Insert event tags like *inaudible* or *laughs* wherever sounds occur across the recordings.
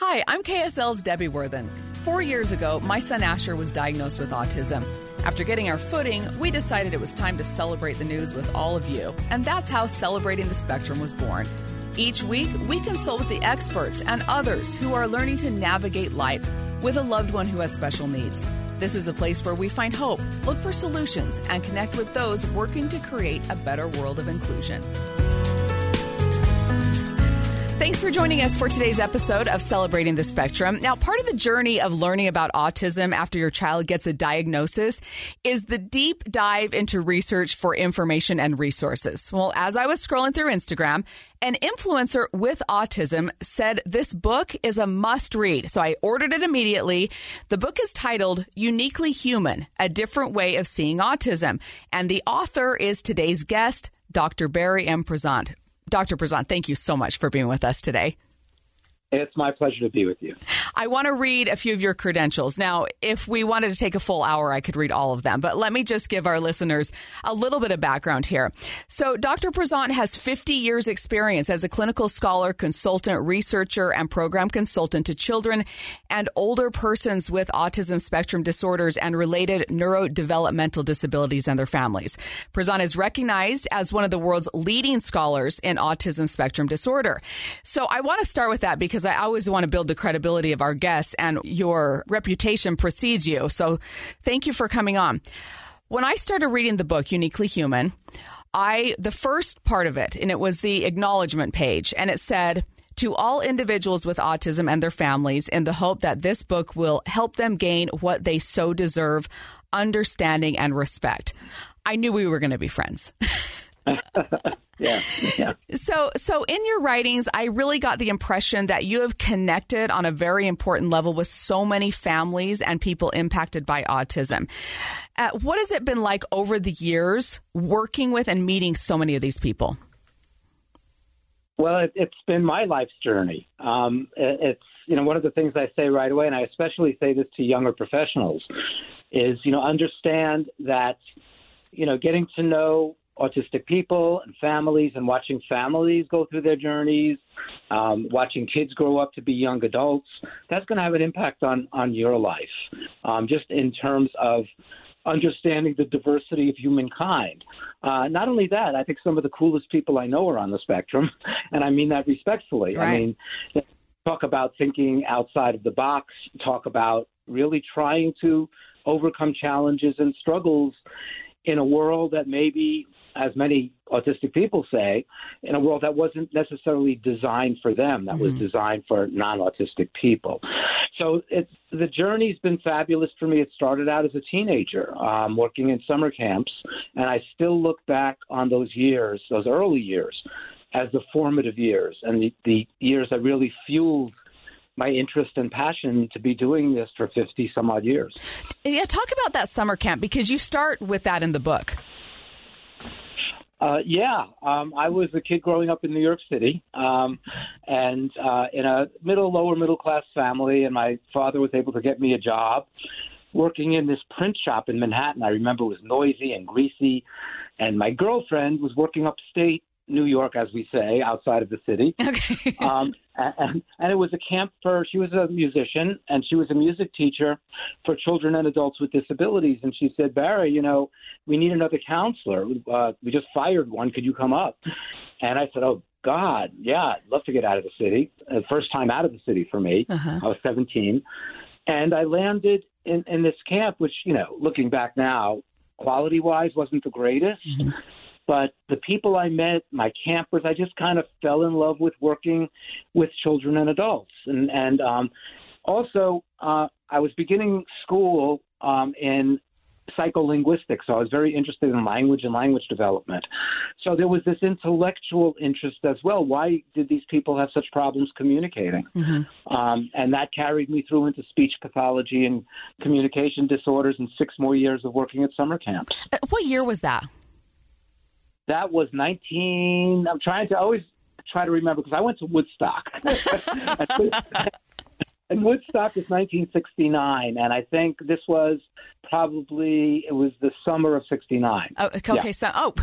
Hi, I'm KSL's Debbie Worthen. Four years ago, my son Asher was diagnosed with autism. After getting our footing, we decided it was time to celebrate the news with all of you, and that's how Celebrating the Spectrum was born. Each week, we consult with the experts and others who are learning to navigate life with a loved one who has special needs. This is a place where we find hope, look for solutions, and connect with those working to create a better world of inclusion. Thanks for joining us for today's episode of Celebrating the Spectrum. Now, part of the journey of learning about autism after your child gets a diagnosis is the deep dive into research for information and resources. Well, as I was scrolling through Instagram, an influencer with autism said this book is a must read. So I ordered it immediately. The book is titled Uniquely Human A Different Way of Seeing Autism. And the author is today's guest, Dr. Barry M. Prizant. Dr. Prizant, thank you so much for being with us today. It's my pleasure to be with you. I want to read a few of your credentials. Now, if we wanted to take a full hour, I could read all of them, but let me just give our listeners a little bit of background here. So, Dr. Prizant has 50 years' experience as a clinical scholar, consultant, researcher, and program consultant to children and older persons with autism spectrum disorders and related neurodevelopmental disabilities and their families. Prizant is recognized as one of the world's leading scholars in autism spectrum disorder. So, I want to start with that because because I always want to build the credibility of our guests and your reputation precedes you. So thank you for coming on. When I started reading the book, Uniquely Human, I, the first part of it, and it was the acknowledgement page, and it said, to all individuals with autism and their families in the hope that this book will help them gain what they so deserve understanding and respect. I knew we were going to be friends. *laughs* yeah, yeah. So, so in your writings, I really got the impression that you have connected on a very important level with so many families and people impacted by autism. Uh, what has it been like over the years working with and meeting so many of these people? Well, it, has been my life's journey. Um, it, it's you know one of the things I say right away, and I especially say this to younger professionals, is you know understand that you know getting to know autistic people and families and watching families go through their journeys, um, watching kids grow up to be young adults, that's going to have an impact on, on your life, um, just in terms of understanding the diversity of humankind. Uh, not only that, I think some of the coolest people I know are on the spectrum, *laughs* and I mean that respectfully. Right. I mean, talk about thinking outside of the box, talk about really trying to overcome challenges and struggles in a world that maybe as many autistic people say, in a world that wasn't necessarily designed for them, that mm-hmm. was designed for non autistic people. So it's, the journey's been fabulous for me. It started out as a teenager um, working in summer camps, and I still look back on those years, those early years, as the formative years and the, the years that really fueled my interest and passion to be doing this for 50 some odd years. Yeah, talk about that summer camp because you start with that in the book. Uh, yeah, um, I was a kid growing up in New York City, um, and uh, in a middle, lower middle class family, and my father was able to get me a job working in this print shop in Manhattan. I remember it was noisy and greasy, and my girlfriend was working upstate New York, as we say, outside of the city. *laughs* Okay. *laughs* um, and, and it was a camp for, she was a musician and she was a music teacher for children and adults with disabilities. And she said, Barry, you know, we need another counselor. Uh, we just fired one. Could you come up? And I said, oh, God, yeah, I'd love to get out of the city. The first time out of the city for me, Uh-huh. I was 17, and I landed in, in this camp, which you know, looking back now, quality wise, wasn't the greatest. But the people I met, my campers, I just kind of fell in love with working with children and adults, and and um, also uh, I was beginning school um, in psycholinguistics, so I was very interested in language and language development. So there was this intellectual interest as well. Why did these people have such problems communicating? Um, and that carried me through into speech pathology and communication disorders, and six more years of working at summer camps. Uh, What year was that? That was 19. I'm trying to always try to remember because I went to Woodstock. *laughs* and Woodstock was 1969, and I think this was probably it was the summer of '69. Oh, okay, Yeah. so oh,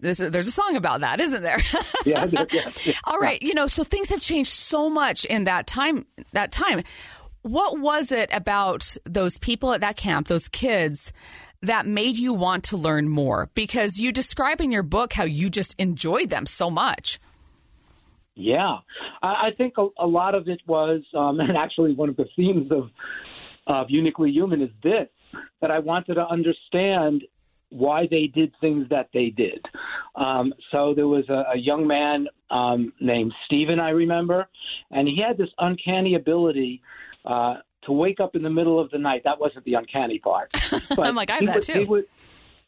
there's a, there's a song about that, isn't *laughs* there? Yeah, yeah, yeah. All right, you know, so things have changed so much in that time. That time, what was it about those people at that camp, those kids, that made you want to learn more? Because you describe in your book how you just enjoyed them so much. Yeah, I, think a, a lot of it was, um, *laughs* and actually one of the themes of of Uniquely Human is this: that I wanted to understand why they did things that they did. Um, so there was a, a young man um, named Stephen, I remember, and he had this uncanny ability. Uh, to wake up in the middle of the night. That wasn't the uncanny part. *laughs* I'm like, I have that would- too. He would,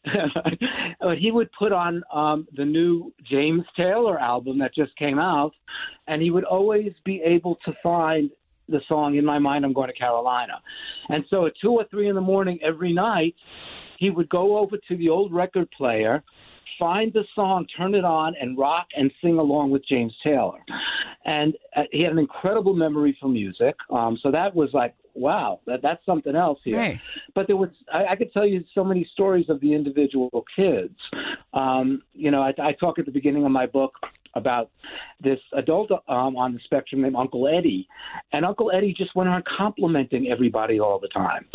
*laughs* but he would put on um, the new James Taylor album that just came out, and he would always be able to find the song "In My Mind I'm Going to Carolina," and so at two or three in the morning every night, he would go over to the old record player. Find the song, turn it on, and rock and sing along with James Taylor. And uh, he had an incredible memory for music. Um, so that was like, wow, that, that's something else here Right. but there was I, I could tell you so many stories of the individual kids. Um, you know, I, I talk at the beginning of my book about this adult um, on the spectrum named Uncle Eddie, and Uncle Eddie just went on complimenting everybody all the time.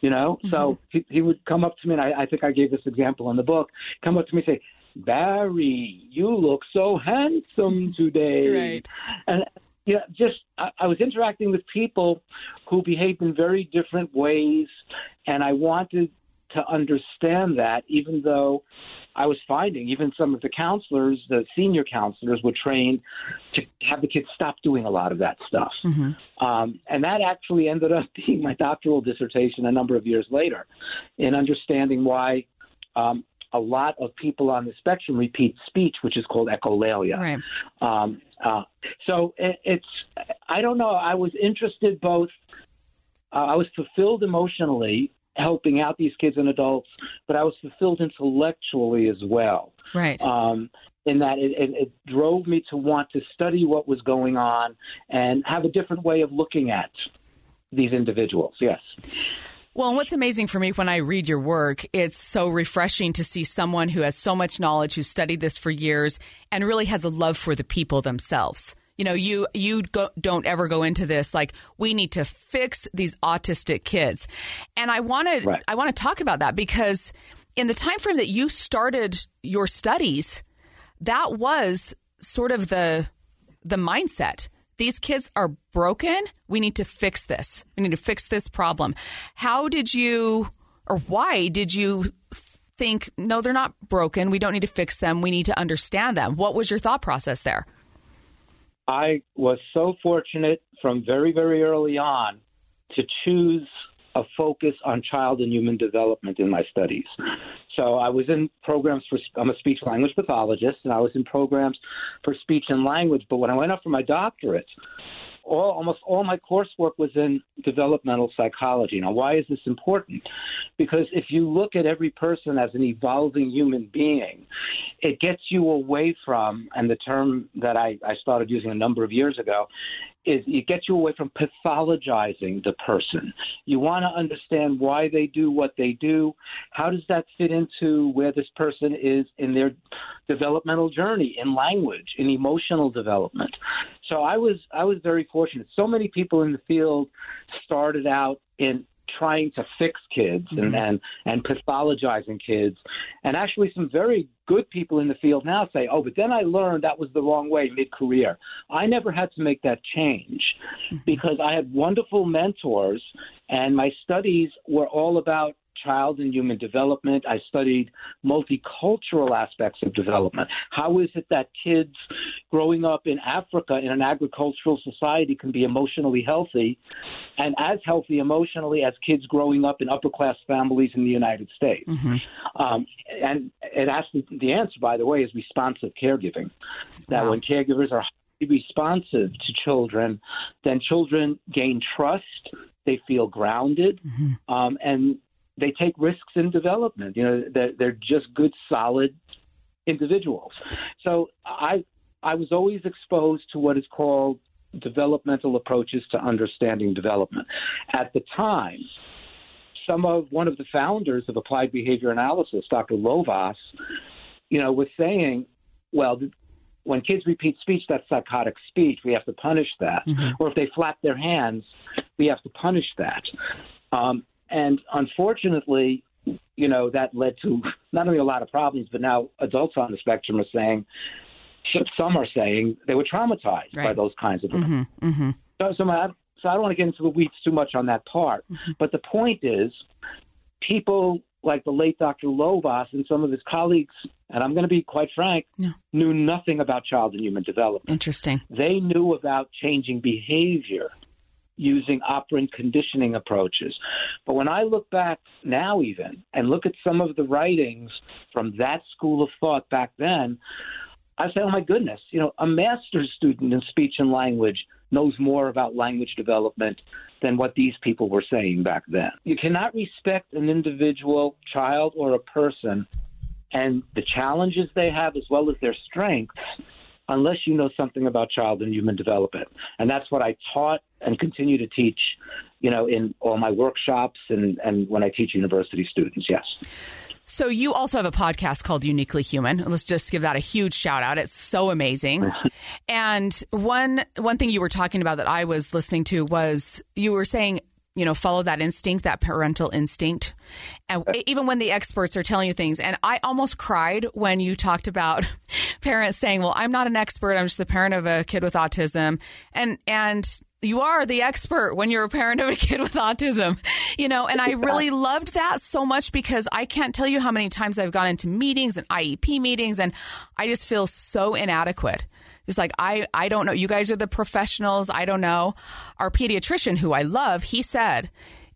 You know, so he, he would come up to me, and I, I think I gave this example in the book. Come up to me and say, "Barry, you look so handsome *laughs* today." Right. And yeah, just I, I was interacting with people who behaved in very different ways, and I wanted to understand that, even though I was finding even some of the counselors, the senior counselors, were trained to have the kids stop doing a lot of that stuff. Um, and that actually ended up being my doctoral dissertation a number of years later in understanding why um, a lot of people on the spectrum repeat speech, which is called echolalia. Right. Um, uh, so it, it's, I don't know. I was interested both. Uh, I was fulfilled emotionally helping out these kids and adults, but I was fulfilled intellectually as well. Right. Um, in that it, it, it drove me to want to study what was going on and have a different way of looking at these individuals. Yes. Well, and what's amazing for me when I read your work, it's so refreshing to see someone who has so much knowledge, who studied this for years, and really has a love for the people themselves. You know, you you go, don't ever go into this like we need to fix these autistic kids, and I want to Right. I want to talk about that because in the time frame that you started your studies, that was sort of the the mindset. These kids are broken. We need to fix this. We need to fix this problem. How did you, or why did you think, no, they're not broken. We don't need to fix them. We need to understand them. What was your thought process there? I was so fortunate from very, very early on to choose a focus on child and human development in my studies. So I was in programs for, I'm a speech language pathologist, and I was in programs for speech and language. But when I went up for my doctorate, all, almost all my coursework was in developmental psychology. Now, why is this important? Because if you look at every person as an evolving human being, it gets you away from, and the term that I, I started using a number of years ago, is it gets you away from pathologizing the person. You want to understand why they do what they do. How does that fit into where this person is in their developmental journey, in language, in emotional development? So I was I was very fortunate. So many people in the field started out in trying to fix kids and, mm-hmm. and and pathologizing kids and actually some very good people in the field now say, oh, but then I learned that was the wrong way mid career. I never had to make that change mm-hmm. because I had wonderful mentors and my studies were all about child and human development. I studied multicultural aspects of development. How is it that kids growing up in Africa in an agricultural society can be emotionally healthy and as healthy emotionally as kids growing up in upper class families in the United States? Mm-hmm. Um, and it has to, the answer, by the way, is responsive caregiving. That wow. when caregivers are responsive to children, then children gain trust. They feel grounded, mm-hmm. um, and they take risks in development. You know, they're, they're just good, solid individuals. So I I was always exposed to what is called developmental approaches to understanding development. At the time, some of one of the founders of applied behavior analysis, Dr. Lovaas, you know, was saying, well, when kids repeat speech, that's psychotic speech. We have to punish that. Mm-hmm. Or if they flap their hands, we have to punish that. Um, and unfortunately, you know, that led to not only a lot of problems, but now adults on the spectrum are saying, some are saying they were traumatized right. by those kinds of. Mm-hmm, mm-hmm. So, so, I, so, I don't want to get into the weeds too much on that part. Mm-hmm. But the point is, people like the late Dr. Lovaas and some of his colleagues, and I'm going to be quite frank, yeah. knew nothing about child and human development. Interesting. They knew about changing behavior using operant conditioning approaches. But when I look back now, even, and look at some of the writings from that school of thought back then, I say, oh my goodness, you know, a master's student in speech and language knows more about language development than what these people were saying back then. You cannot respect an individual child or a person and the challenges they have as well as their strengths unless you know something about child and human development. And that's what I taught and continue to teach, you know, in all my workshops and, and when I teach university students, yes. So you also have a podcast called Uniquely Human. Let's just give that a huge shout out. It's so amazing. *laughs* and one one thing you were talking about that I was listening to was you were saying you know, follow that instinct, that parental instinct. And even when the experts are telling you things, and I almost cried when you talked about *laughs* parents saying, "Well, I'm not an expert. I'm just the parent of a kid with autism," and and you are the expert when you're a parent of a *laughs* kid with autism, you know, and I really loved that so much because I can't tell you how many times I've gone into meetings and IEP meetings and I just feel so inadequate just like I I don't know. You guys are the professionals. I don't know. Our pediatrician, who I love, he said,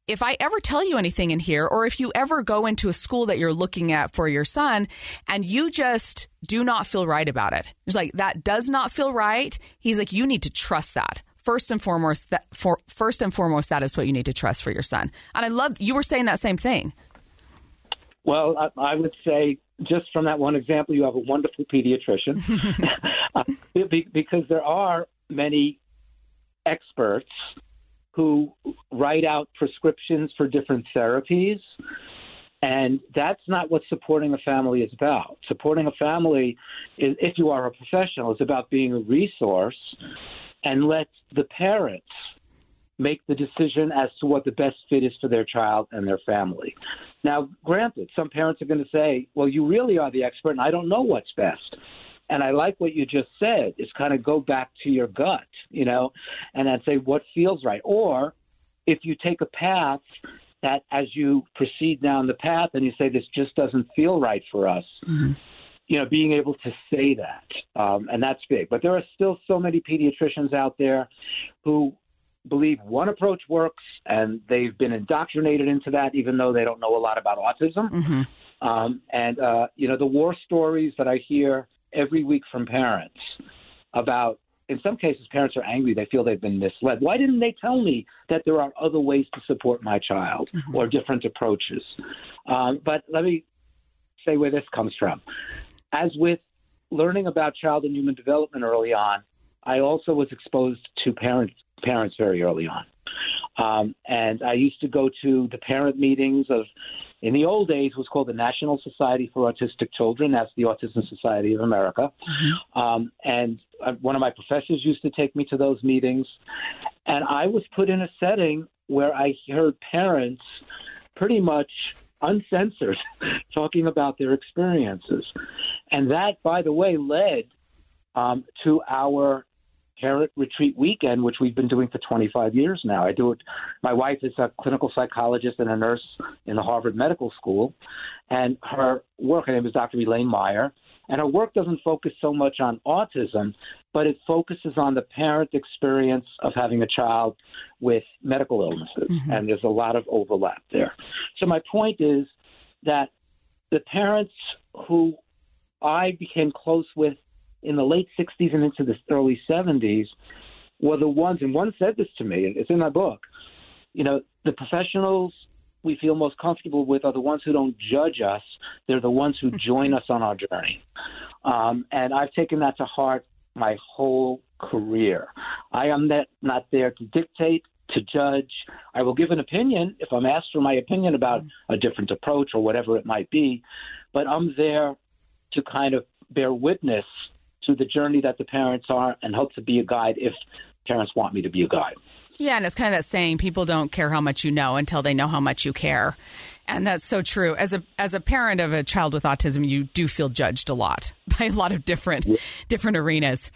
if I ever tell you anything in here, or if you ever go into a school that you're looking at for your son and you just do not feel right about it, it's like that does not feel right. He's like, you need to trust that. First and foremost, that for first and foremost, that is what you need to trust for your son. And I love you were saying that same thing. Well, I, I would say just from that one example, you have a wonderful pediatrician *laughs* *laughs* uh, because there are many experts who write out prescriptions for different therapies. And that's not what supporting a family is about. Supporting a family, is, if you are a professional, is about being a resource and let the parents make the decision as to what the best fit is for their child and their family. Now, granted, some parents are going to say, well, you really are the expert, and I don't know what's best. And I like what you just said is kind of go back to your gut, you know, and then say what feels right. Or if you take a path that as you proceed down the path and you say this just doesn't feel right for us, mm-hmm. you know, being able to say that, um, and that's big. But there are still so many pediatricians out there who believe one approach works and they've been indoctrinated into that, even though they don't know a lot about autism. Mm-hmm. Um, and, uh, you know, the war stories that I hear every week from parents about, in some cases, parents are angry. They feel they've been misled. Why didn't they tell me that there are other ways to support my child mm-hmm. or different approaches? Um, but let me say where this comes from. As with learning about child and human development early on, I also was exposed to parents parents very early on. Um, and I used to go to the parent meetings of, in the old days, was called the National Society for Autistic Children. That's the Autism Society of America. Mm-hmm. Um, and uh, one of my professors used to take me to those meetings. And I was put in a setting where I heard parents pretty much uncensored, *laughs* talking about their experiences. And that, by the way, led um, to our parent retreat weekend, which we've been doing for 25 years now. I do it. My wife is a clinical psychologist and a nurse in the Harvard Medical School, and her work, her name is Dr. Elaine Meyer, and her work doesn't focus so much on autism, but it focuses on the parent experience of having a child with medical illnesses, mm-hmm. and there's a lot of overlap there. So my point is that the parents who I became close with in the late 60s and into the early 70s were the ones, and one said this to me, it's in my book. You know, the professionals we feel most comfortable with are the ones who don't judge us. They're the ones who *laughs* join us on our journey. Um, and I've taken that to heart my whole career. I am not, not there to dictate, to judge. I will give an opinion if I'm asked for my opinion about a different approach or whatever it might be, but I'm there to kind of bear witness to the journey that the parents are and hope to be a guide if parents want me to be a guide. Yeah, and it's kind of that saying people don't care how much you know until they know how much you care. And that's so true. As a as a parent of a child with autism, you do feel judged a lot *laughs* by a lot of different yeah. different arenas.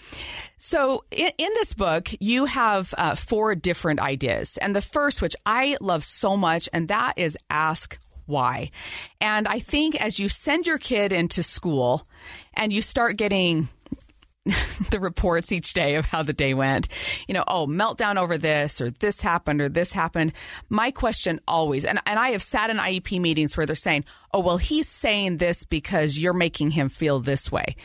So in, in this book, you have uh, four different ideas, and the first, which I love so much, and that is ask why. And I think as you send your kid into school and you start getting *laughs* the reports each day of how the day went. You know, oh, meltdown over this or this happened or this happened. My question always, and, and I have sat in IEP meetings where they're saying, oh, well, he's saying this because you're making him feel this way.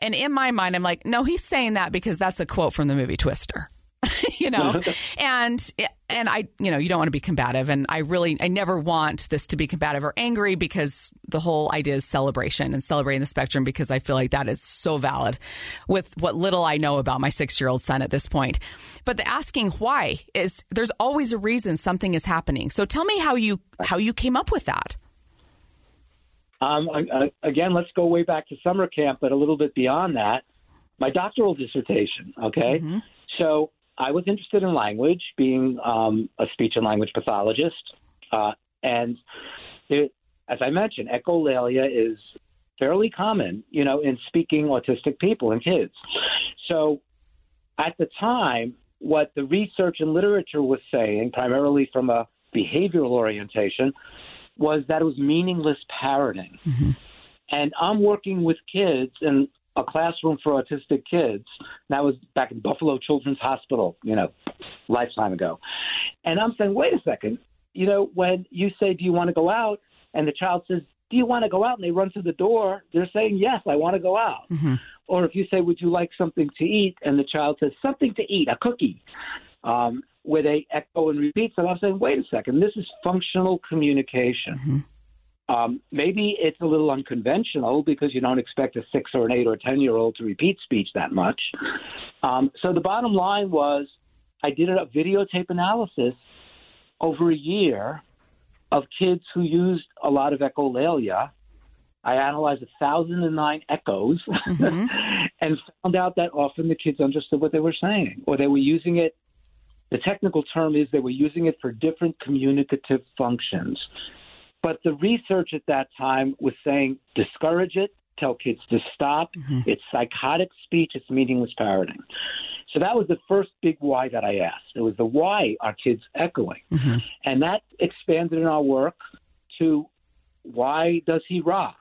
And in my mind, I'm like, no, he's saying that because that's a quote from the movie Twister. *laughs* you know, *laughs* and and I, you know, you don't want to be combative, and I really, I never want this to be combative or angry because the whole idea is celebration and celebrating the spectrum because I feel like that is so valid with what little I know about my six year old son at this point. But the asking why is there's always a reason something is happening. So tell me how you how you came up with that. Um, again, let's go way back to summer camp, but a little bit beyond that. My doctoral dissertation. Okay, mm-hmm. so I was interested in language, being um, a speech and language pathologist, uh, and it, as I mentioned, echolalia is fairly common, you know, in speaking autistic people and kids. So, at the time, what the research and literature was saying, primarily from a behavioral orientation, was that it was meaningless parroting. Mm-hmm. And I'm working with kids, and a classroom for autistic kids. That was back in Buffalo Children's Hospital, you know, lifetime ago. And I'm saying, wait a second. You know, when you say, "Do you want to go out?" and the child says, "Do you want to go out?" and they run to the door, they're saying, "Yes, I want to go out." Mm-hmm. Or if you say, "Would you like something to eat?" and the child says, "Something to eat, a cookie." Um, where they echo and repeat. So I'm saying, wait a second, this is functional communication. Mm-hmm. Um, maybe it's a little unconventional because you don't expect a six or an eight or a 10 year old to repeat speech that much. Um, so the bottom line was I did a videotape analysis over a year of kids who used a lot of echolalia. I analyzed 1,009 echoes *laughs* mm-hmm. and found out that often the kids understood what they were saying or they were using it. The technical term is they were using it for different communicative functions. But the research at that time was saying discourage it, tell kids to stop. Mm-hmm. It's psychotic speech, it's meaningless parroting. So that was the first big why that I asked. It was the why are kids echoing? Mm-hmm. And that expanded in our work to why does he rock?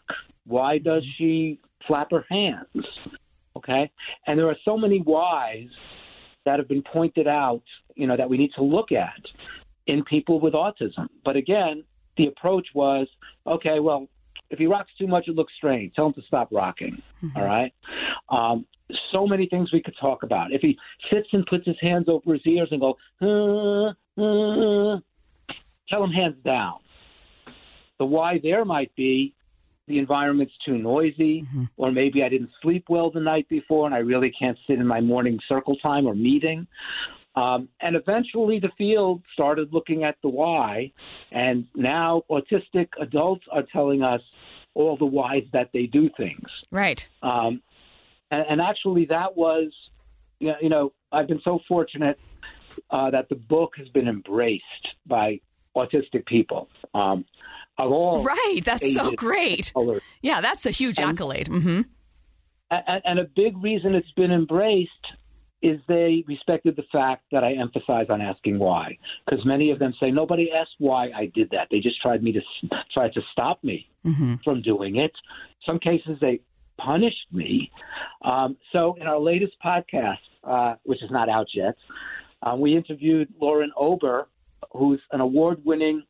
Why does mm-hmm. she flap her hands? Okay? And there are so many whys that have been pointed out, you know, that we need to look at in people with autism. But again, the approach was, okay, well, if he rocks too much, it looks strange. Tell him to stop rocking. Mm-hmm. All right. Um, so many things we could talk about. If he sits and puts his hands over his ears and go, uh, uh, tell him hands down. The why there might be the environment's too noisy, mm-hmm. or maybe I didn't sleep well the night before and I really can't sit in my morning circle time or meeting. Um, and eventually the field started looking at the why, and now autistic adults are telling us all the whys that they do things. Right. Um, and, and, actually, that was, you know, I've been so fortunate uh, that the book has been embraced by autistic people um, of all. Right. That's so great. colors. Yeah, that's a huge And- accolade. hmm And, and a big reason it's been embraced is they respected the fact that I emphasize on asking why. Because many of them say nobody asked why I did that. They just tried me to tried to stop me from doing it. Some cases they punished me. Um, so in our latest podcast, uh, which is not out yet, uh, we interviewed Lauren Ober, who's an award-winning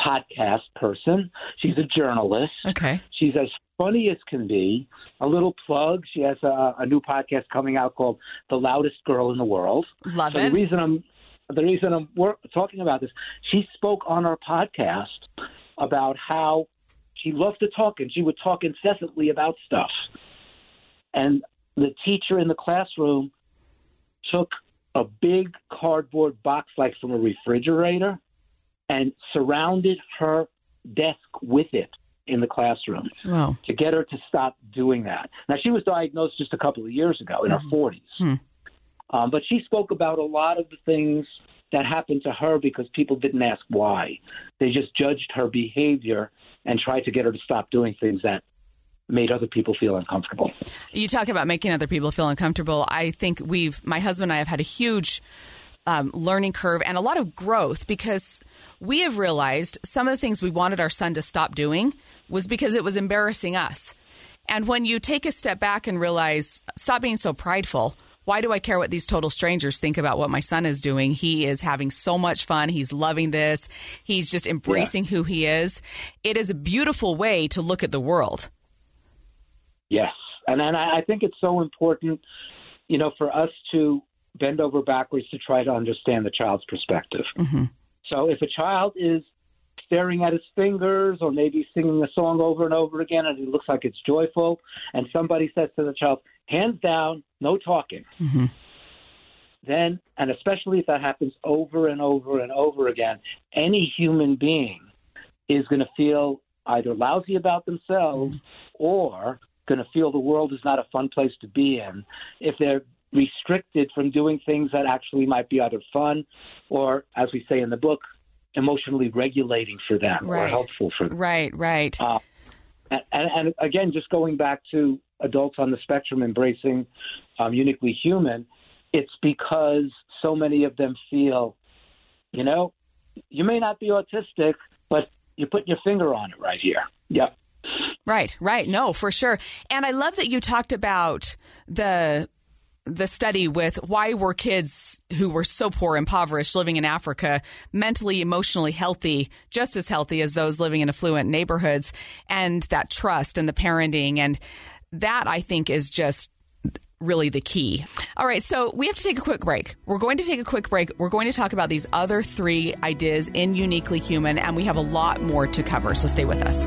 podcast person. She's a journalist. Okay. She's as funny as can be. A little plug: she has a, a new podcast coming out called "The Loudest Girl in the World." Love so it. the reason I'm the reason I'm talking about this, she spoke on our podcast about how she loved to talk and she would talk incessantly about stuff. And the teacher in the classroom took a big cardboard box, like from a refrigerator, and surrounded her desk with it in the classroom Wow. to get her to stop doing that. Now, she was diagnosed just a couple of years ago in her 40s. Hmm. Um, but she spoke about a lot of the things that happened to her because people didn't ask why. They just judged her behavior and tried to get her to stop doing things that made other people feel uncomfortable. You talk about making other people feel uncomfortable. I think we've, my husband and I have had a huge um, learning curve and a lot of growth because we have realized some of the things we wanted our son to stop doing was because it was embarrassing us. And when you take a step back and realize, stop being so prideful. Why do I care what these total strangers think about what my son is doing? He is having so much fun. He's loving this. He's just embracing who he is. It is a beautiful way to look at the world. Yes, and and I I think it's so important, you know, for us to bend over backwards to try to understand the child's perspective. Mm-hmm. So if a child is staring at his fingers or maybe singing a song over and over again and it looks like it's joyful, and somebody says to the child, "Hands down, no talking," mm-hmm. then, and especially if that happens over and over and over again, any human being is going to feel either lousy about themselves mm-hmm. or going to feel the world is not a fun place to be in if they're restricted from doing things that actually might be either fun or, as we say in the book, emotionally regulating for them or Right. helpful for them. Right, right. Uh, and, and, and again, just going back to adults on the spectrum embracing um, uniquely human, it's because so many of them feel, you know, you may not be autistic, but you're putting your finger on it right here. Yep. Right, right. No, for sure. And I love that you talked about the the study with why were kids who were so poor, impoverished, living in Africa, mentally, emotionally healthy, just as healthy as those living in affluent neighborhoods, and that trust and the parenting. And that I think is just really the key. All right, so we have to take a quick break. We're going to take a quick break. We're going to talk about these other three ideas in Uniquely Human, and we have a lot more to cover, so stay with us.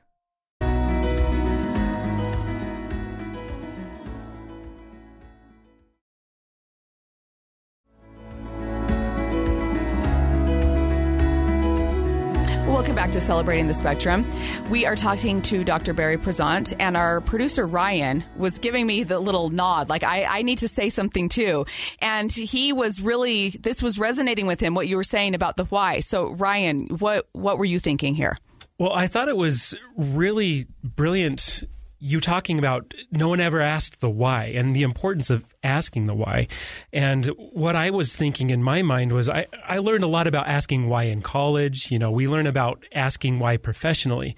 Welcome back to Celebrating the Spectrum. We are talking to Dr. Barry Prizant, and our producer Ryan was giving me the little nod, like I, I need to say something too. And he was really, this was resonating with him, what you were saying about the why. So, Ryan, what, what were you thinking here? Well, I thought it was really brilliant you talking about no one ever asked the why and the importance of asking the why. And what I was thinking in my mind was I, I learned a lot about asking why in college. You know, we learn about asking why professionally.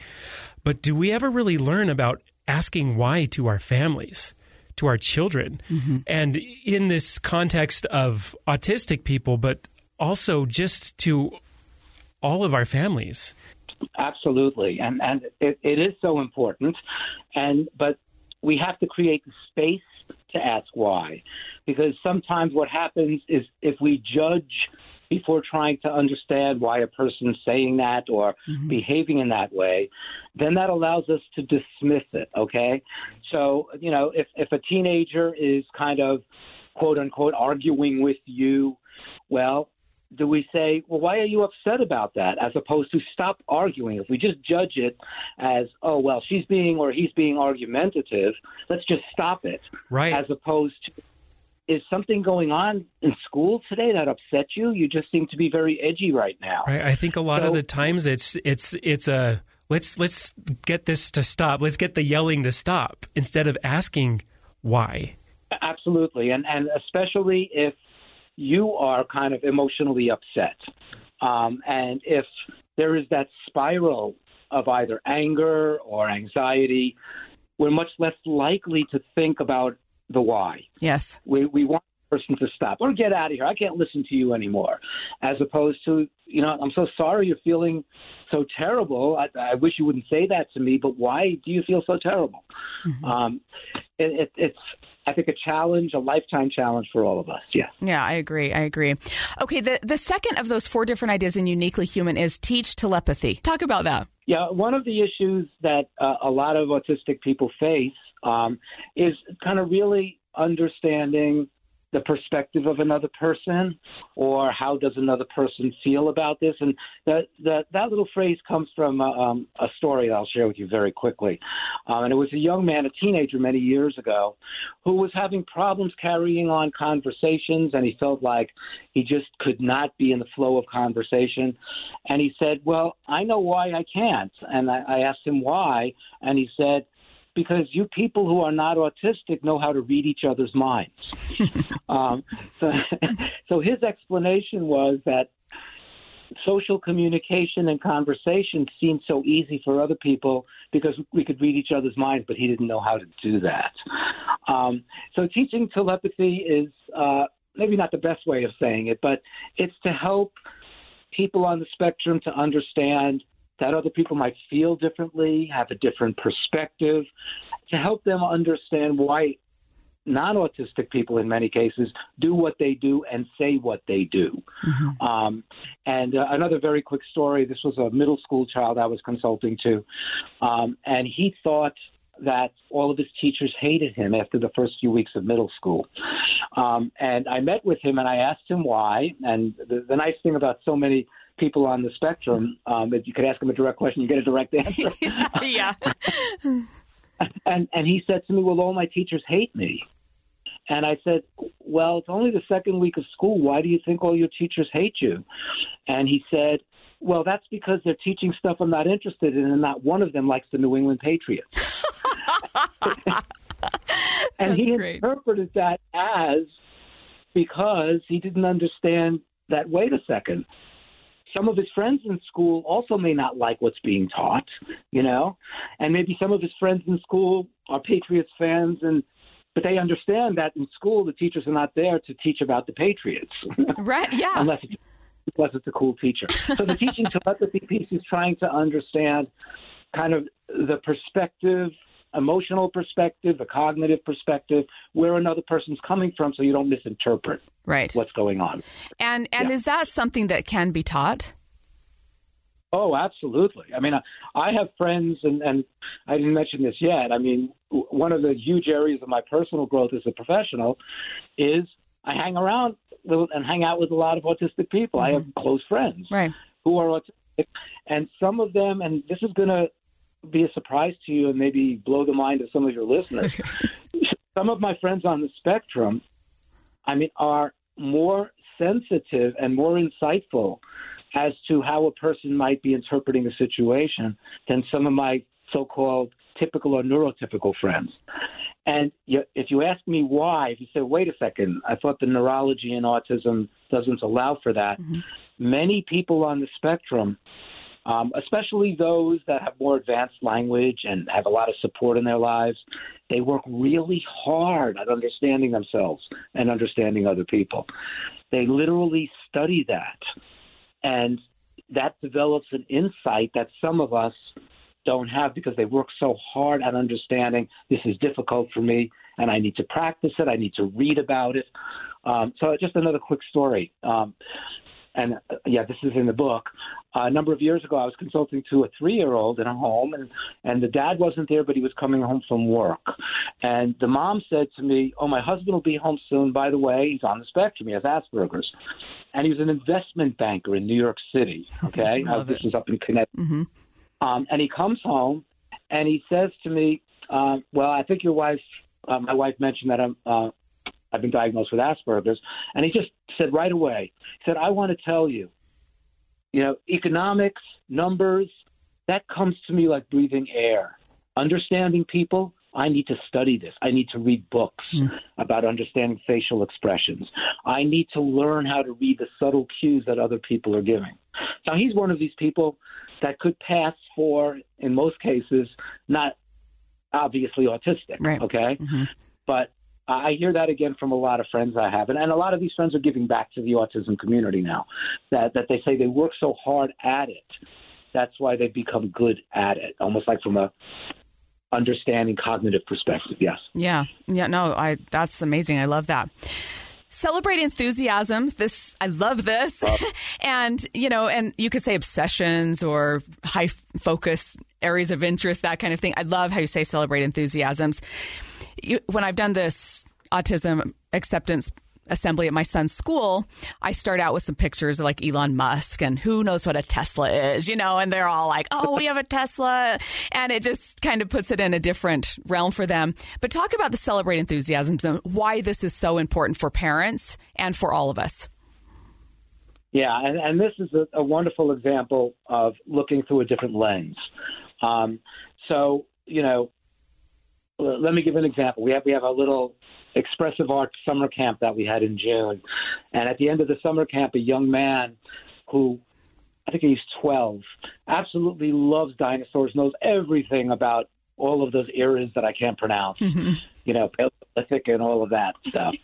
But do we ever really learn about asking why to our families? To our children. Mm-hmm. And in this context of autistic people, but also just to all of our families. Absolutely, and and it, it is so important, and but we have to create the space to ask why, because sometimes what happens is if we judge before trying to understand why a person's saying that or mm-hmm. behaving in that way, then that allows us to dismiss it, okay? So, you know, if, if a teenager is kind of quote unquote arguing with you, well, do we say, well, why are you upset about that? As opposed to stop arguing. If we just judge it as, oh, well, she's being or he's being argumentative, let's just stop it. Right. As opposed to, is something going on in school today that upset you? You just seem to be very edgy right now. Right. I think a lot so, of the times it's it's it's a let's let's get this to stop. Let's get the yelling to stop instead of asking why. Absolutely, and and especially if you are kind of emotionally upset. Um, and if there is that spiral of either anger or anxiety, we're much less likely to think about the why. Yes. We, we want the person to stop or get out of here. I can't listen to you anymore. As opposed to, you know, I'm so sorry you're feeling so terrible. I, I wish you wouldn't say that to me, but why do you feel so terrible? Mm-hmm. Um, it, it, it's I think a challenge, a lifetime challenge for all of us. Yeah. Yeah, I agree. I agree. Okay, the the second of those four different ideas in uniquely human is teach telepathy. Talk about that. Yeah, one of the issues that uh, a lot of autistic people face um, is kind of really understanding the perspective of another person or how does another person feel about this. And that that, that little phrase comes from uh, um, a story that I'll share with you very quickly. Um, and it was a young man a teenager many years ago who was having problems carrying on conversations and he felt like he just could not be in the flow of conversation. And he said well I know why I can't. And I, I asked him why and he said because you people who are not autistic know how to read each other's minds. *laughs* um, so, *laughs* so his explanation was that social communication and conversation seemed so easy for other people because we could read each other's minds, but he didn't know how to do that. Um, so teaching telepathy is uh, maybe not the best way of saying it, but it's to help people on the spectrum to understand that other people might feel differently, have a different perspective, to help them understand why non autistic people, in many cases, do what they do and say what they do. Mm-hmm. Um, and uh, another very quick story this was a middle school child I was consulting to, um, and he thought that all of his teachers hated him after the first few weeks of middle school. Um, and I met with him and I asked him why. And the, the nice thing about so many people on the spectrum. Um, if you could ask him a direct question, you get a direct answer. *laughs* yeah. *laughs* and and he said to me, "Well, all my teachers hate me." And I said, "Well, it's only the second week of school. Why do you think all your teachers hate you?" And he said, "Well, that's because they're teaching stuff I'm not interested in, and not one of them likes the New England Patriots." *laughs* and he great. interpreted that as because he didn't understand that. Wait a second some of his friends in school also may not like what's being taught, you know, and maybe some of his friends in school are Patriots fans and but they understand that in school the teachers are not there to teach about the Patriots. *laughs* Right, yeah. unless it's, unless it's a cool teacher. So the teaching *laughs* telepathy piece is trying to understand kind of the perspective emotional perspective, a cognitive perspective, where another person's coming from, so you don't misinterpret right. what's going on. And and yeah. is that something that can be taught? Oh, absolutely. I mean, I have friends, and, and I didn't mention this yet. I mean, one of the huge areas of my personal growth as a professional is I hang around and hang out with a lot of autistic people. Mm-hmm. I have close friends right. who are autistic, and some of them, and this is going to be a surprise to you and maybe blow the mind of some of your listeners. *laughs* some of my friends on the spectrum, I mean, are more sensitive and more insightful as to how a person might be interpreting a situation than some of my so-called typical or neurotypical friends. And if you ask me why, if you say, wait a second, I thought the neurology in autism doesn't allow for that, mm-hmm. many people on the spectrum um, especially those that have more advanced language and have a lot of support in their lives. They work really hard at understanding themselves and understanding other people. They literally study that. And that develops an insight that some of us don't have because they work so hard at understanding this is difficult for me and I need to practice it. I need to read about it. Um, so, just another quick story. Um, and uh, yeah, this is in the book. Uh, a number of years ago, I was consulting to a three-year-old in a home, and and the dad wasn't there, but he was coming home from work, and the mom said to me, "Oh, my husband will be home soon. By the way, he's on the spectrum. He has Asperger's, and he was an investment banker in New York City. *laughs* Okay, uh, this is up in Connecticut, mm-hmm. um, and he comes home, and he says to me, uh, "Well, I think your wife, uh, my wife mentioned that I'm." Uh, I've been diagnosed with Asperger's. And he just said right away, he said, I want to tell you, you know, economics, numbers, that comes to me like breathing air. Understanding people, I need to study this. I need to read books mm. about understanding facial expressions. I need to learn how to read the subtle cues that other people are giving. Now, he's one of these people that could pass for, in most cases, not obviously autistic. Right. Okay. Mm-hmm. But I hear that again from a lot of friends I have, and, and a lot of these friends are giving back to the autism community now. That that they say they work so hard at it, that's why they've become good at it, almost like from a understanding cognitive perspective. Yes. Yeah. Yeah. No. I. That's amazing. I love that. Celebrate enthusiasm. This I love this, *laughs* and you know, and you could say obsessions or high focus areas of interest, that kind of thing. I love how you say celebrate enthusiasms you, when I've done this autism acceptance assembly at my son's school, I start out with some pictures of like Elon Musk and who knows what a Tesla is, you know, and they're all like, oh, we have a Tesla. And it just kind of puts it in a different realm for them. But talk about the celebrate enthusiasm and why this is so important for parents and for all of us. Yeah, and, and this is a, a wonderful example of looking through a different lens. Um, so, you know, let me give an example. We have we have a little expressive art summer camp that we had in June, and at the end of the summer camp, a young man who I think he's 12, absolutely loves dinosaurs, knows everything about all of those eras that I can't pronounce, mm-hmm. you know, Paleolithic and all of that stuff.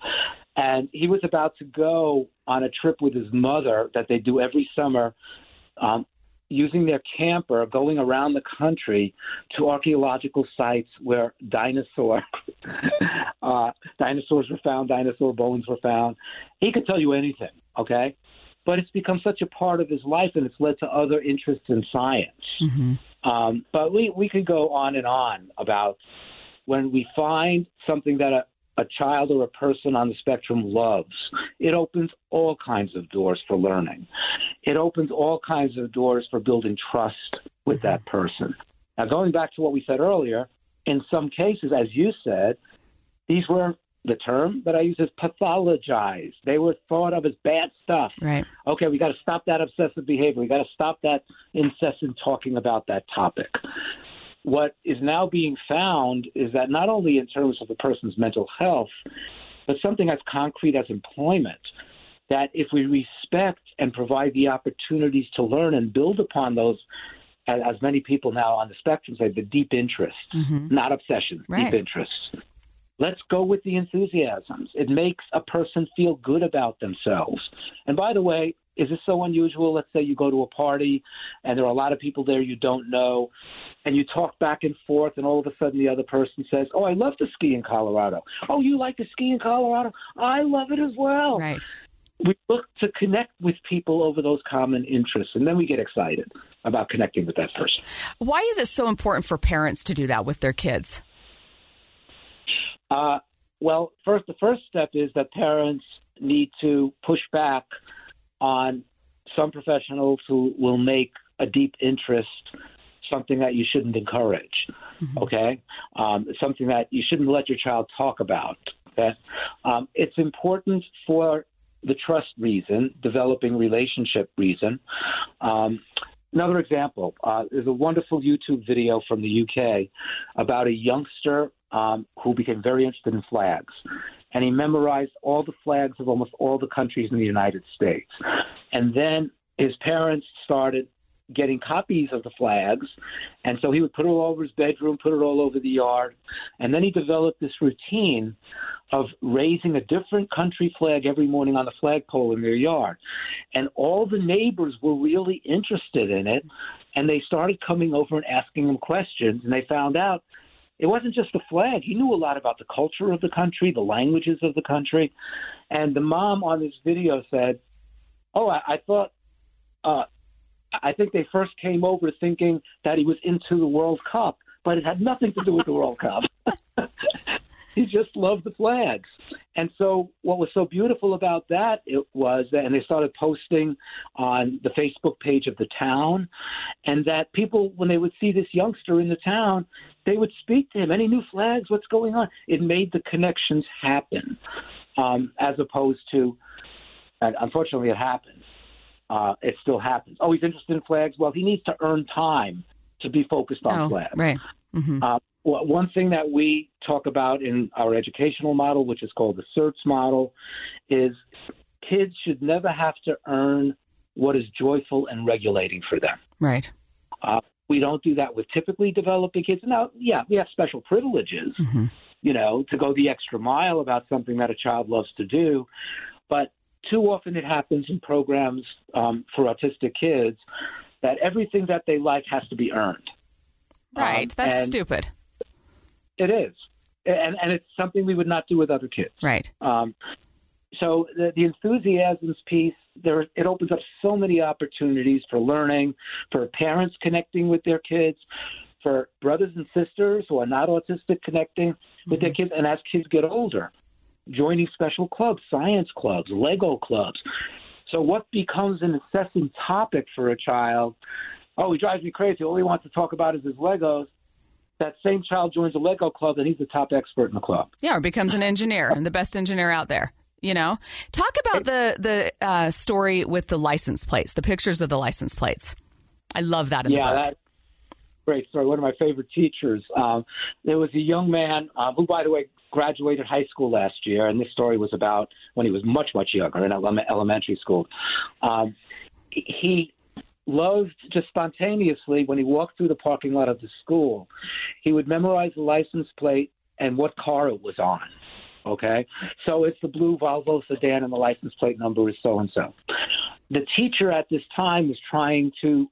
and he was about to go on a trip with his mother that they do every summer um, using their camper going around the country to archaeological sites where dinosaur *laughs* uh, dinosaurs were found, dinosaur bones were found. He could tell you anything, okay? But it's become such a part of his life, and it's led to other interests in science. Mm-hmm. Um, but we we could go on and on about when we find something that a, a child or a person on the spectrum loves, it opens all kinds of doors for learning. It opens all kinds of doors for building trust with that person. Now, going back to what we said earlier, in some cases, as you said, these were the term that I use is pathologized. They were thought of as bad stuff. Right. Okay, we got to stop that obsessive behavior. We got to stop that incessant talking about that topic what is now being found is that not only in terms of a person's mental health, but something as concrete as employment, that if we respect and provide the opportunities to learn and build upon those, as many people now on the spectrum say, the deep interests, mm-hmm. not obsessions, right. deep interests. Let's go with the enthusiasms. It makes a person feel good about themselves. And by the way, is this so unusual? Let's say you go to a party and there are a lot of people there you don't know, and you talk back and forth, and all of a sudden the other person says, Oh, I love to ski in Colorado. Oh, you like to ski in Colorado? I love it as well. Right. We look to connect with people over those common interests, and then we get excited about connecting with that person. Why is it so important for parents to do that with their kids? Uh, well, first, the first step is that parents need to push back on some professionals who will make a deep interest something that you shouldn't encourage. Mm-hmm. Okay, um, something that you shouldn't let your child talk about. Okay, um, it's important for the trust reason, developing relationship reason. Um, another example uh, is a wonderful YouTube video from the UK about a youngster um, who became very interested in flags and he memorized all the flags of almost all the countries in the United States. And then his parents started getting copies of the flags, and so he would put it all over his bedroom, put it all over the yard, and then he developed this routine of raising a different country flag every morning on the flagpole in their yard. And all the neighbors were really interested in it, and they started coming over and asking him questions, and they found out it wasn't just the flag. He knew a lot about the culture of the country, the languages of the country. And the mom on this video said, Oh, I, I thought. Uh, I think they first came over thinking that he was into the World Cup, but it had nothing to do with the World Cup. *laughs* he just loved the flags. And so, what was so beautiful about that it was that, and they started posting on the Facebook page of the town, and that people, when they would see this youngster in the town, they would speak to him. Any new flags? What's going on? It made the connections happen, um, as opposed to, and unfortunately, it happens. Uh, it still happens. Oh, he's interested in flags. Well, he needs to earn time to be focused on oh, flags. Right. Mm-hmm. Uh, one thing that we talk about in our educational model, which is called the SCERTS model, is kids should never have to earn what is joyful and regulating for them. Right. Uh, we don't do that with typically developing kids. Now, yeah, we have special privileges, mm-hmm. you know, to go the extra mile about something that a child loves to do. But too often it happens in programs um, for autistic kids that everything that they like has to be earned. Right. Um, That's stupid. It is. And, and it's something we would not do with other kids. Right. Um, so the, the enthusiasms piece, there it opens up so many opportunities for learning, for parents connecting with their kids, for brothers and sisters who are not autistic connecting with their kids, and as kids get older, joining special clubs, science clubs, Lego clubs. So what becomes an incessant topic for a child? Oh, he drives me crazy. All he wants to talk about is his Legos. That same child joins a Lego club, and he's the top expert in the club. Yeah, or becomes an engineer and the best engineer out there. You know, talk about the the uh, story with the license plates, the pictures of the license plates. I love that in yeah, the book. Great story. One of my favorite teachers. Um, there was a young man uh, who, by the way, graduated high school last year, and this story was about when he was much, much younger in elementary school. Um, he loved just spontaneously when he walked through the parking lot of the school, he would memorize the license plate and what car it was on. Okay, so it's the blue Volvo sedan, and the license plate number is so and so. The teacher at this time was trying to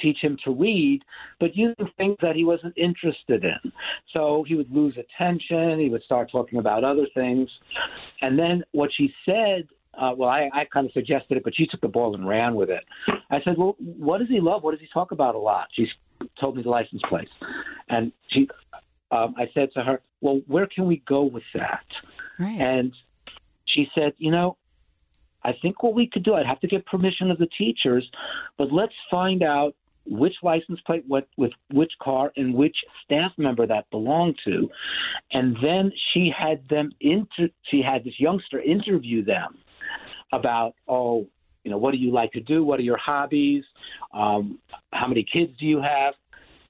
teach him to read, but using things that he wasn't interested in. So he would lose attention. He would start talking about other things. And then what she said, uh, well, I, I kind of suggested it, but she took the ball and ran with it. I said, well, what does he love? What does he talk about a lot? She told me the license plate. And she, um, I said to her, well, where can we go with that? Right. And she said, you know, I think what we could do, I'd have to get permission of the teachers, but let's find out which license plate what with which car and which staff member that belonged to and then she had them inter she had this youngster interview them about oh you know what do you like to do? What are your hobbies? Um, how many kids do you have?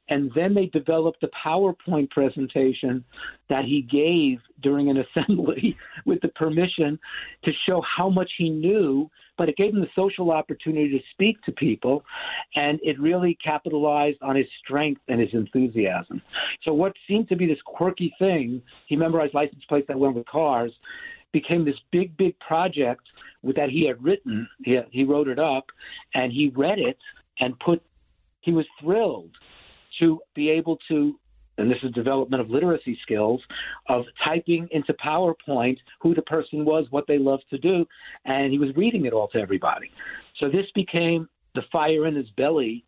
And then they developed a PowerPoint presentation that he gave during an *laughs* assembly with the permission to show how much he knew, but it gave him the social opportunity to speak to people, and it really capitalized on his strength and his enthusiasm. So, what seemed to be this quirky thing, he memorized license plates that went with cars, became this big, big project that he had written. He, he wrote it up, and he read it and put, he was thrilled to be able to and this is development of literacy skills of typing into PowerPoint who the person was, what they loved to do, and he was reading it all to everybody. So this became the fire in his belly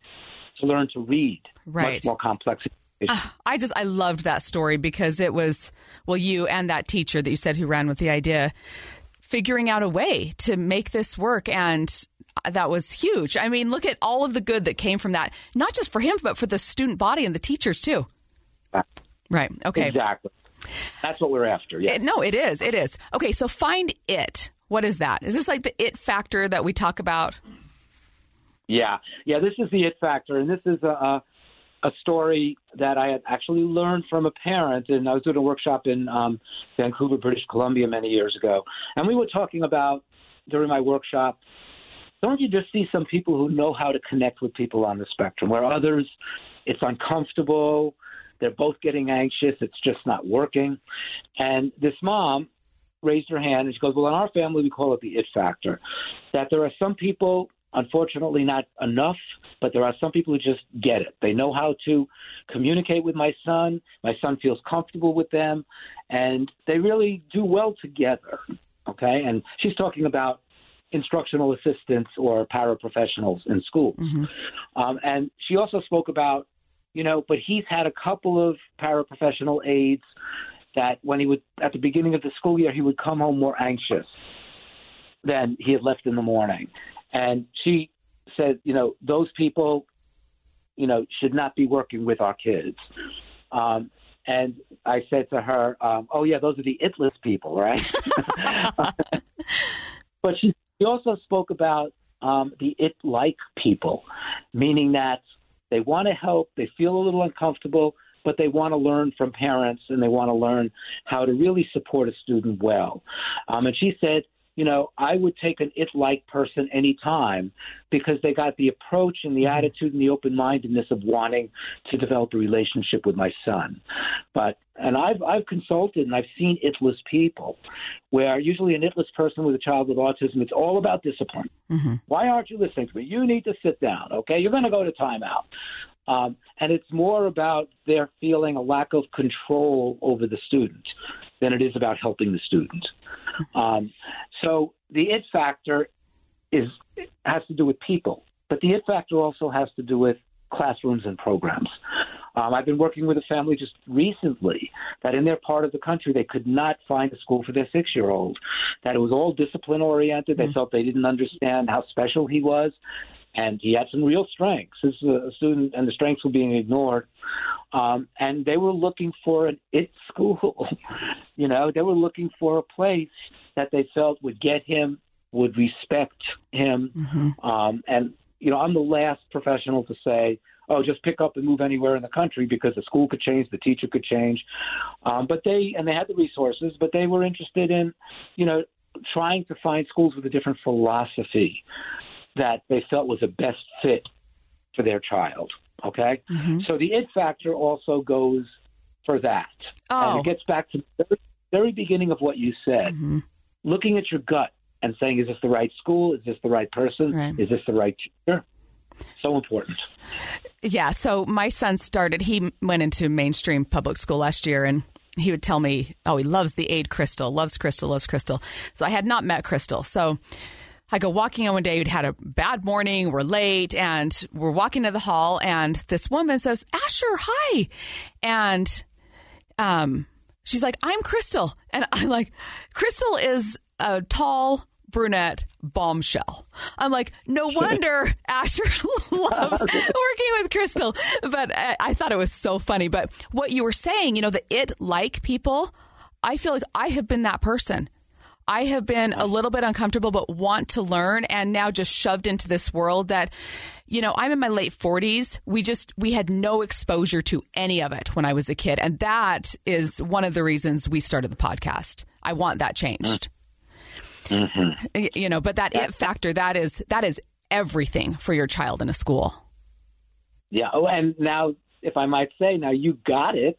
to learn to read. Right. Much more complex. Uh, I just I loved that story because it was well you and that teacher that you said who ran with the idea figuring out a way to make this work and that was huge. I mean, look at all of the good that came from that, not just for him, but for the student body and the teachers too. Right. Okay. Exactly. That's what we're after. Yeah. It, no, it is. It is. Okay. So find it. What is that? Is this like the it factor that we talk about? Yeah. Yeah. This is the it factor, and this is a. a story that I had actually learned from a parent, and I was doing a workshop in um, Vancouver, British Columbia, many years ago, and we were talking about during my workshop don't you just see some people who know how to connect with people on the spectrum, where others, it's uncomfortable, they're both getting anxious, it's just not working. And this mom raised her hand and she goes, Well, in our family, we call it the it factor, that there are some people, unfortunately, not enough, but there are some people who just get it. They know how to communicate with my son. My son feels comfortable with them, and they really do well together. Okay. And she's talking about instructional assistants or paraprofessionals in schools. Mm-hmm. Um, and she also spoke about, you know, but he's had a couple of paraprofessional aides that when he would, at the beginning of the school year, he would come home more anxious than he had left in the morning. And she said, you know, those people, you know, should not be working with our kids. Um, and I said to her, um, "Oh yeah, those are the itless people, right?" *laughs* but she, she also spoke about um, the it-like people, meaning that they want to help, they feel a little uncomfortable, but they want to learn from parents and they want to learn how to really support a student well. Um, and she said you know, I would take an it like person anytime because they got the approach and the Mm-hmm. attitude and the open mindedness of wanting to develop a relationship with my son. But and I've I've consulted and I've seen itless people where usually an itless person with a child with autism, it's all about discipline. Mm-hmm. Why aren't you listening to me? You need to sit down, okay? You're gonna go to timeout. Um, and it's more about their feeling a lack of control over the student than it is about helping the student. Um, so the it factor is has to do with people, but the it factor also has to do with classrooms and programs. Um, I've been working with a family just recently that in their part of the country they could not find a school for their six year old. That it was all discipline oriented. They felt they didn't understand how special he was. And he had some real strengths. This is a student, and the strengths were being ignored. Um, and they were looking for an it school. *laughs* you know, they were looking for a place that they felt would get him, would respect him. Mm-hmm. Um, and, you know, I'm the last professional to say, oh, just pick up and move anywhere in the country because the school could change, the teacher could change. Um, but they, and they had the resources, but they were interested in, you know, trying to find schools with a different philosophy that they felt was a best fit for their child. Okay? Mm-hmm. So the it factor also goes for that. Oh. And it gets back to the very, very beginning of what you said. Mm-hmm. Looking at your gut and saying, is this the right school? Is this the right person? Right. Is this the right teacher? So important. Yeah. So my son started, he went into mainstream public school last year and he would tell me, oh, he loves the aide Crystal, loves Crystal, loves Crystal. So I had not met Crystal. So I go walking in one day, we'd had a bad morning, we're late, and we're walking to the hall, and this woman says, Asher, hi. And um, she's like, I'm Crystal. And *laughs* I'm like, Crystal is a tall, brunette bombshell. I'm like, no wonder Asher *laughs* loves *laughs* working with Crystal. But I, I thought it was so funny. But what you were saying, you know, the it like people, I feel like I have been that person. I have been a little bit uncomfortable, but want to learn, and now just shoved into this world that, you know, I'm in my late 40s. We just, we had no exposure to any of it when I was a kid. And that is one of the reasons we started the podcast. I want that changed. Mm-hmm. Y- You know, but that it factor, that is, that is everything for your child in a school. Yeah. Oh, and now, if I might say, now you got it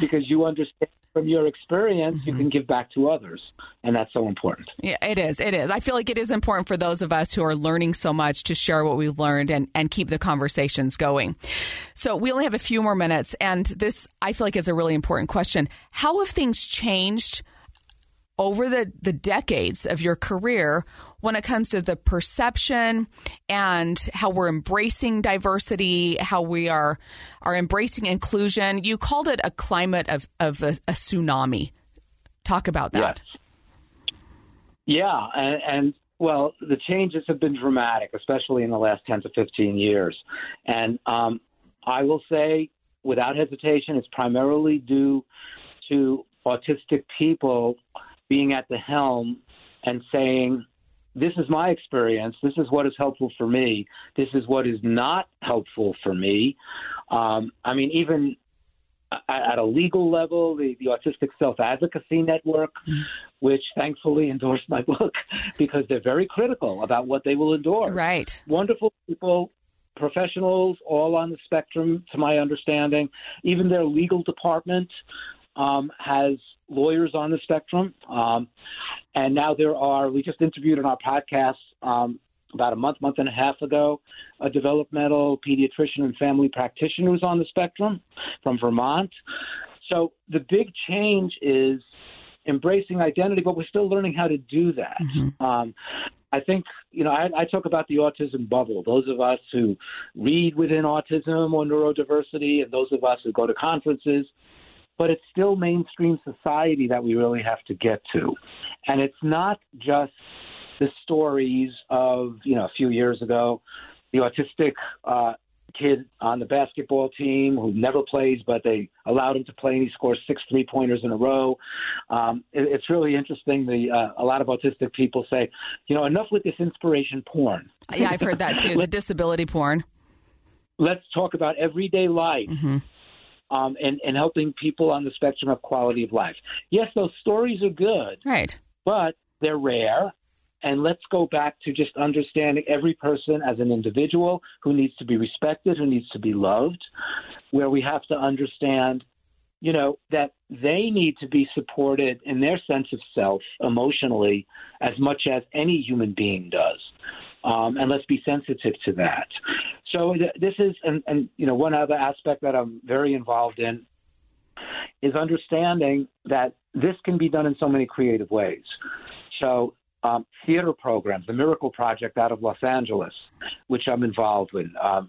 because you understand from your experience, you mm-hmm. can give back to others. And that's so important. Yeah, it is. It is. I feel like it is important for those of us who are learning so much to share what we've learned and, and keep the conversations going. So we only have a few more minutes, and this I feel like is a really important question. How have things changed over the, the decades of your career when it comes to the perception and how we're embracing diversity, how we are are embracing inclusion? You called it a climate of, of a, a tsunami. Talk about that. Yeah, and, and well, the changes have been dramatic, especially in the last 10 to 15 years. And um, I will say, without hesitation, it's primarily due to autistic people being at the helm and saying, this is my experience. This is what is helpful for me. This is what is not helpful for me. Um, I mean, even at, at a legal level, the, the Autistic Self Advocacy Network, which thankfully endorsed my book *laughs* because they're very critical about what they will endorse. Right. Wonderful people, professionals, all on the spectrum, to my understanding. Even their legal department um, has lawyers on the spectrum. Um, and now there are, we just interviewed on our podcast um, about a month, month and a half ago, a developmental pediatrician and family practitioner who's on the spectrum from Vermont. So the big change is embracing identity, but we're still learning how to do that. Um, I think, you know, I, I talk about the autism bubble. Those of us who read within autism or neurodiversity, and those of us who go to conferences, but it's still mainstream society that we really have to get to. And it's not just the stories of, you know, a few years ago, the autistic uh, kid on the basketball team who never plays, but they allowed him to play, and he scores six three pointers in a row. Um, it, it's really interesting. The uh, a lot of autistic people say, you know, enough with this inspiration porn. Yeah, I've heard that too. the *laughs* disability porn. Let's talk about everyday life. Mm-hmm. Um, and, and helping people on the spectrum of quality of life. Yes, those stories are good. Right. But they're rare and let's go back to just understanding every person as an individual who needs to be respected, who needs to be loved, where we have to understand, you know, that they need to be supported in their sense of self emotionally as much as any human being does. Um, and let's be sensitive to that. So th- this is, and, and you know, one other aspect that I'm very involved in is understanding that this can be done in so many creative ways. So um, theater programs, the Miracle Project out of Los Angeles, which I'm involved with. Um,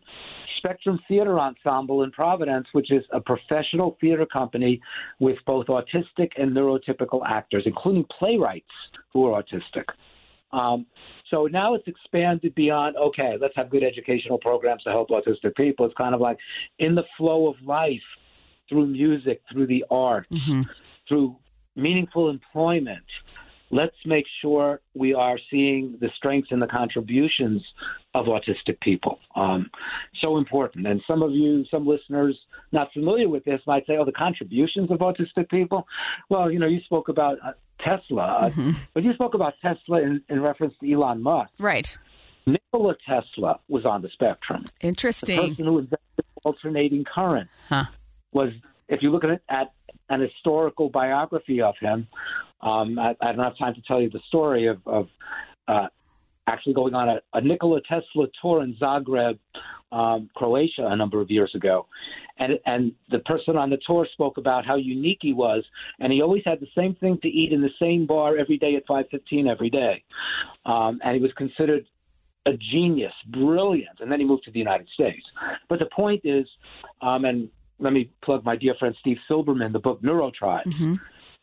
Spectrum Theater Ensemble in Providence, which is a professional theater company with both autistic and neurotypical actors, including playwrights who are autistic. Um, so now it's expanded beyond, okay, let's have good educational programs to help autistic people. It's kind of like in the flow of life through music, through the arts, mm-hmm. through meaningful employment, let's make sure we are seeing the strengths and the contributions of autistic people. Um, so important. And some of you, some listeners not familiar with this might say, oh, the contributions of autistic people. Well, you know, you spoke about uh, Tesla, mm-hmm. but you spoke about Tesla in, in reference to Elon Musk. Right. Nikola Tesla was on the spectrum. Interesting. The person who invented alternating current huh. was, if you look at, at an historical biography of him, um, I, I, don't have time to tell you the story of, of uh, actually going on a, a, Nikola Tesla tour in Zagreb, um, Croatia, a number of years ago. And, and the person on the tour spoke about how unique he was, and he always had the same thing to eat in the same bar every day at 5:15 every day. Um, and he was considered a genius, brilliant. And then he moved to the United States. But the point is, um, and let me plug my dear friend Steve Silberman, the book Neurotribes. Mm-hmm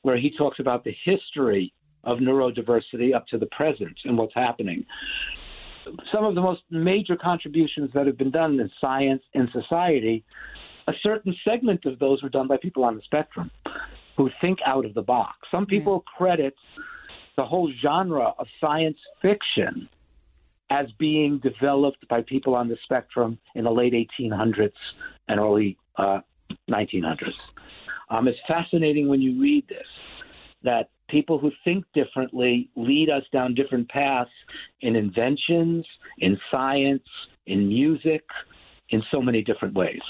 where he talks about the history of neurodiversity up to the present and what's happening. Some of the most major contributions that have been done in science and society, a certain segment of those were done by people on the spectrum who think out of the box. Some people credit the whole genre of science fiction as being developed by people on the spectrum in the late 1800s and early uh, 1900s. Um, it's fascinating when you read this that people who think differently lead us down different paths in inventions, in science, in music, in so many different ways.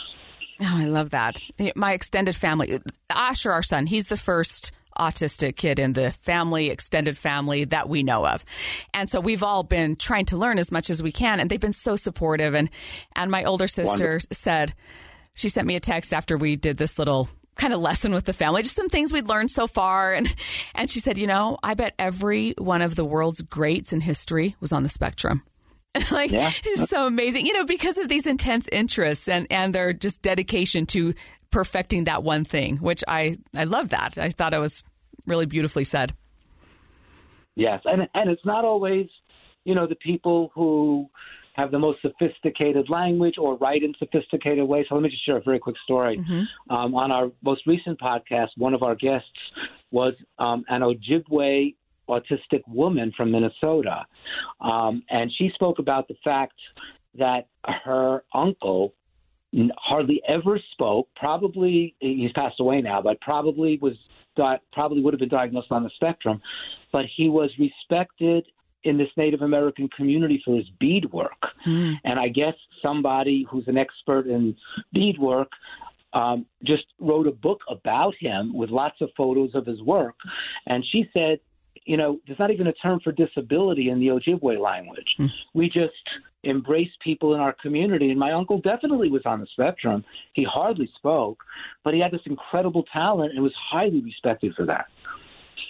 Oh, I love that. My extended family, Asher, our son, he's the first autistic kid in the family, extended family that we know of. And so we've all been trying to learn as much as we can and they've been so supportive and and my older sister Wonderful. said she sent me a text after we did this little kind of lesson with the family, just some things we'd learned so far. And, and she said, you know, I bet every one of the world's greats in history was on the spectrum. *laughs* like, yeah. it's so amazing, you know, because of these intense interests and, and their just dedication to perfecting that one thing, which I, I love that. I thought it was really beautifully said. Yes. And, and it's not always, you know, the people who, have the most sophisticated language or write in sophisticated ways. So let me just share a very quick story. Mm-hmm. Um, on our most recent podcast, one of our guests was um, an Ojibwe autistic woman from Minnesota. Um, and she spoke about the fact that her uncle hardly ever spoke, probably, he's passed away now, but probably was probably would have been diagnosed on the spectrum, but he was respected in this Native American community for his beadwork. Mm. And I guess somebody who's an expert in beadwork um, just wrote a book about him with lots of photos of his work. And she said, you know, there's not even a term for disability in the Ojibwe language. Mm. We just embrace people in our community. And my uncle definitely was on the spectrum. He hardly spoke, but he had this incredible talent and was highly respected for that.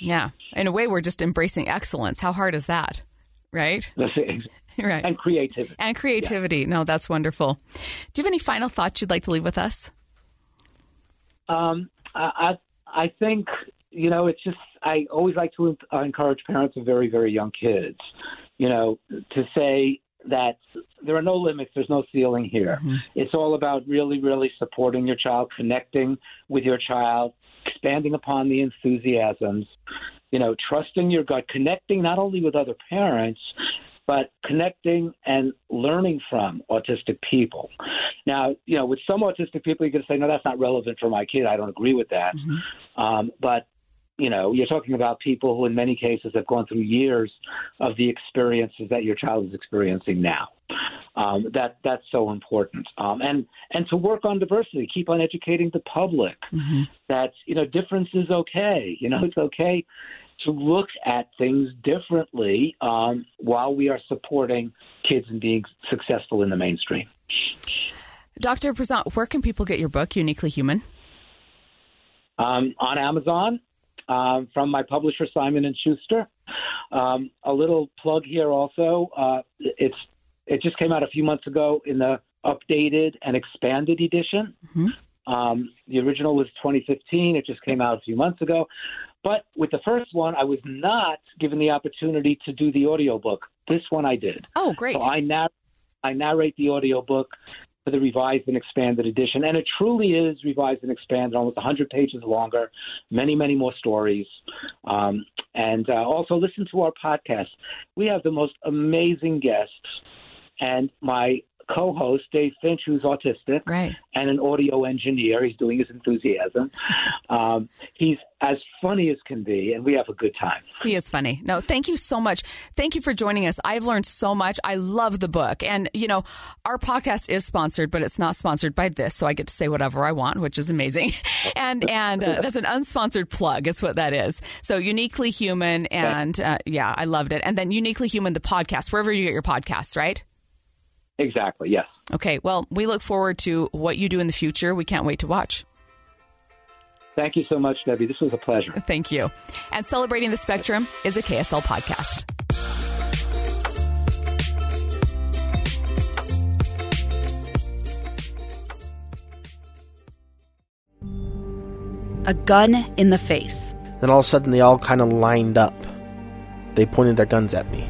Yeah. In a way, we're just embracing excellence. How hard is that? right? *laughs* right. And creativity. And creativity. Yeah. No, that's wonderful. Do you have any final thoughts you'd like to leave with us? Um, I I think you know it's just I always like to encourage parents of very very young kids, you know, to say that there are no limits, there's no ceiling here. Mm-hmm. It's all about really, really supporting your child, connecting with your child, expanding upon the enthusiasms, you know, trusting your gut, connecting not only with other parents, but connecting and learning from autistic people. Now, you know, with some autistic people, you can say, no, that's not relevant for my kid. I don't agree with that. Mm-hmm. Um, but you know, you're talking about people who, in many cases, have gone through years of the experiences that your child is experiencing now. Um, that that's so important, um, and and to work on diversity, keep on educating the public mm-hmm. that you know difference is okay. You know, it's okay to look at things differently um, while we are supporting kids and being successful in the mainstream. Dr. Prizant, where can people get your book, Uniquely Human? Um, on Amazon um, from my publisher Simon and Schuster. Um, a little plug here also. Uh, it's it just came out a few months ago in the updated and expanded edition. Mm-hmm. Um, the original was 2015. It just came out a few months ago. But with the first one, I was not given the opportunity to do the audiobook. This one I did. Oh, great. So I, narr- I narrate the audiobook for the revised and expanded edition. And it truly is revised and expanded, almost 100 pages longer, many, many more stories. Um, and uh, also listen to our podcast. We have the most amazing guests. And my co-host Dave Finch, who's autistic, right. and an audio engineer. He's doing his enthusiasm. Um, he's as funny as can be, and we have a good time. He is funny. No, thank you so much. Thank you for joining us. I've learned so much. I love the book, and you know, our podcast is sponsored, but it's not sponsored by this, so I get to say whatever I want, which is amazing. *laughs* and and uh, that's an unsponsored plug, is what that is. So uniquely human, and uh, yeah, I loved it. And then uniquely human, the podcast, wherever you get your podcasts, right? Exactly, yes. Okay, well, we look forward to what you do in the future. We can't wait to watch. Thank you so much, Debbie. This was a pleasure. *laughs* Thank you. And Celebrating the Spectrum is a KSL podcast. A gun in the face. Then all of a sudden, they all kind of lined up. They pointed their guns at me.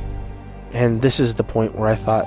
And this is the point where I thought,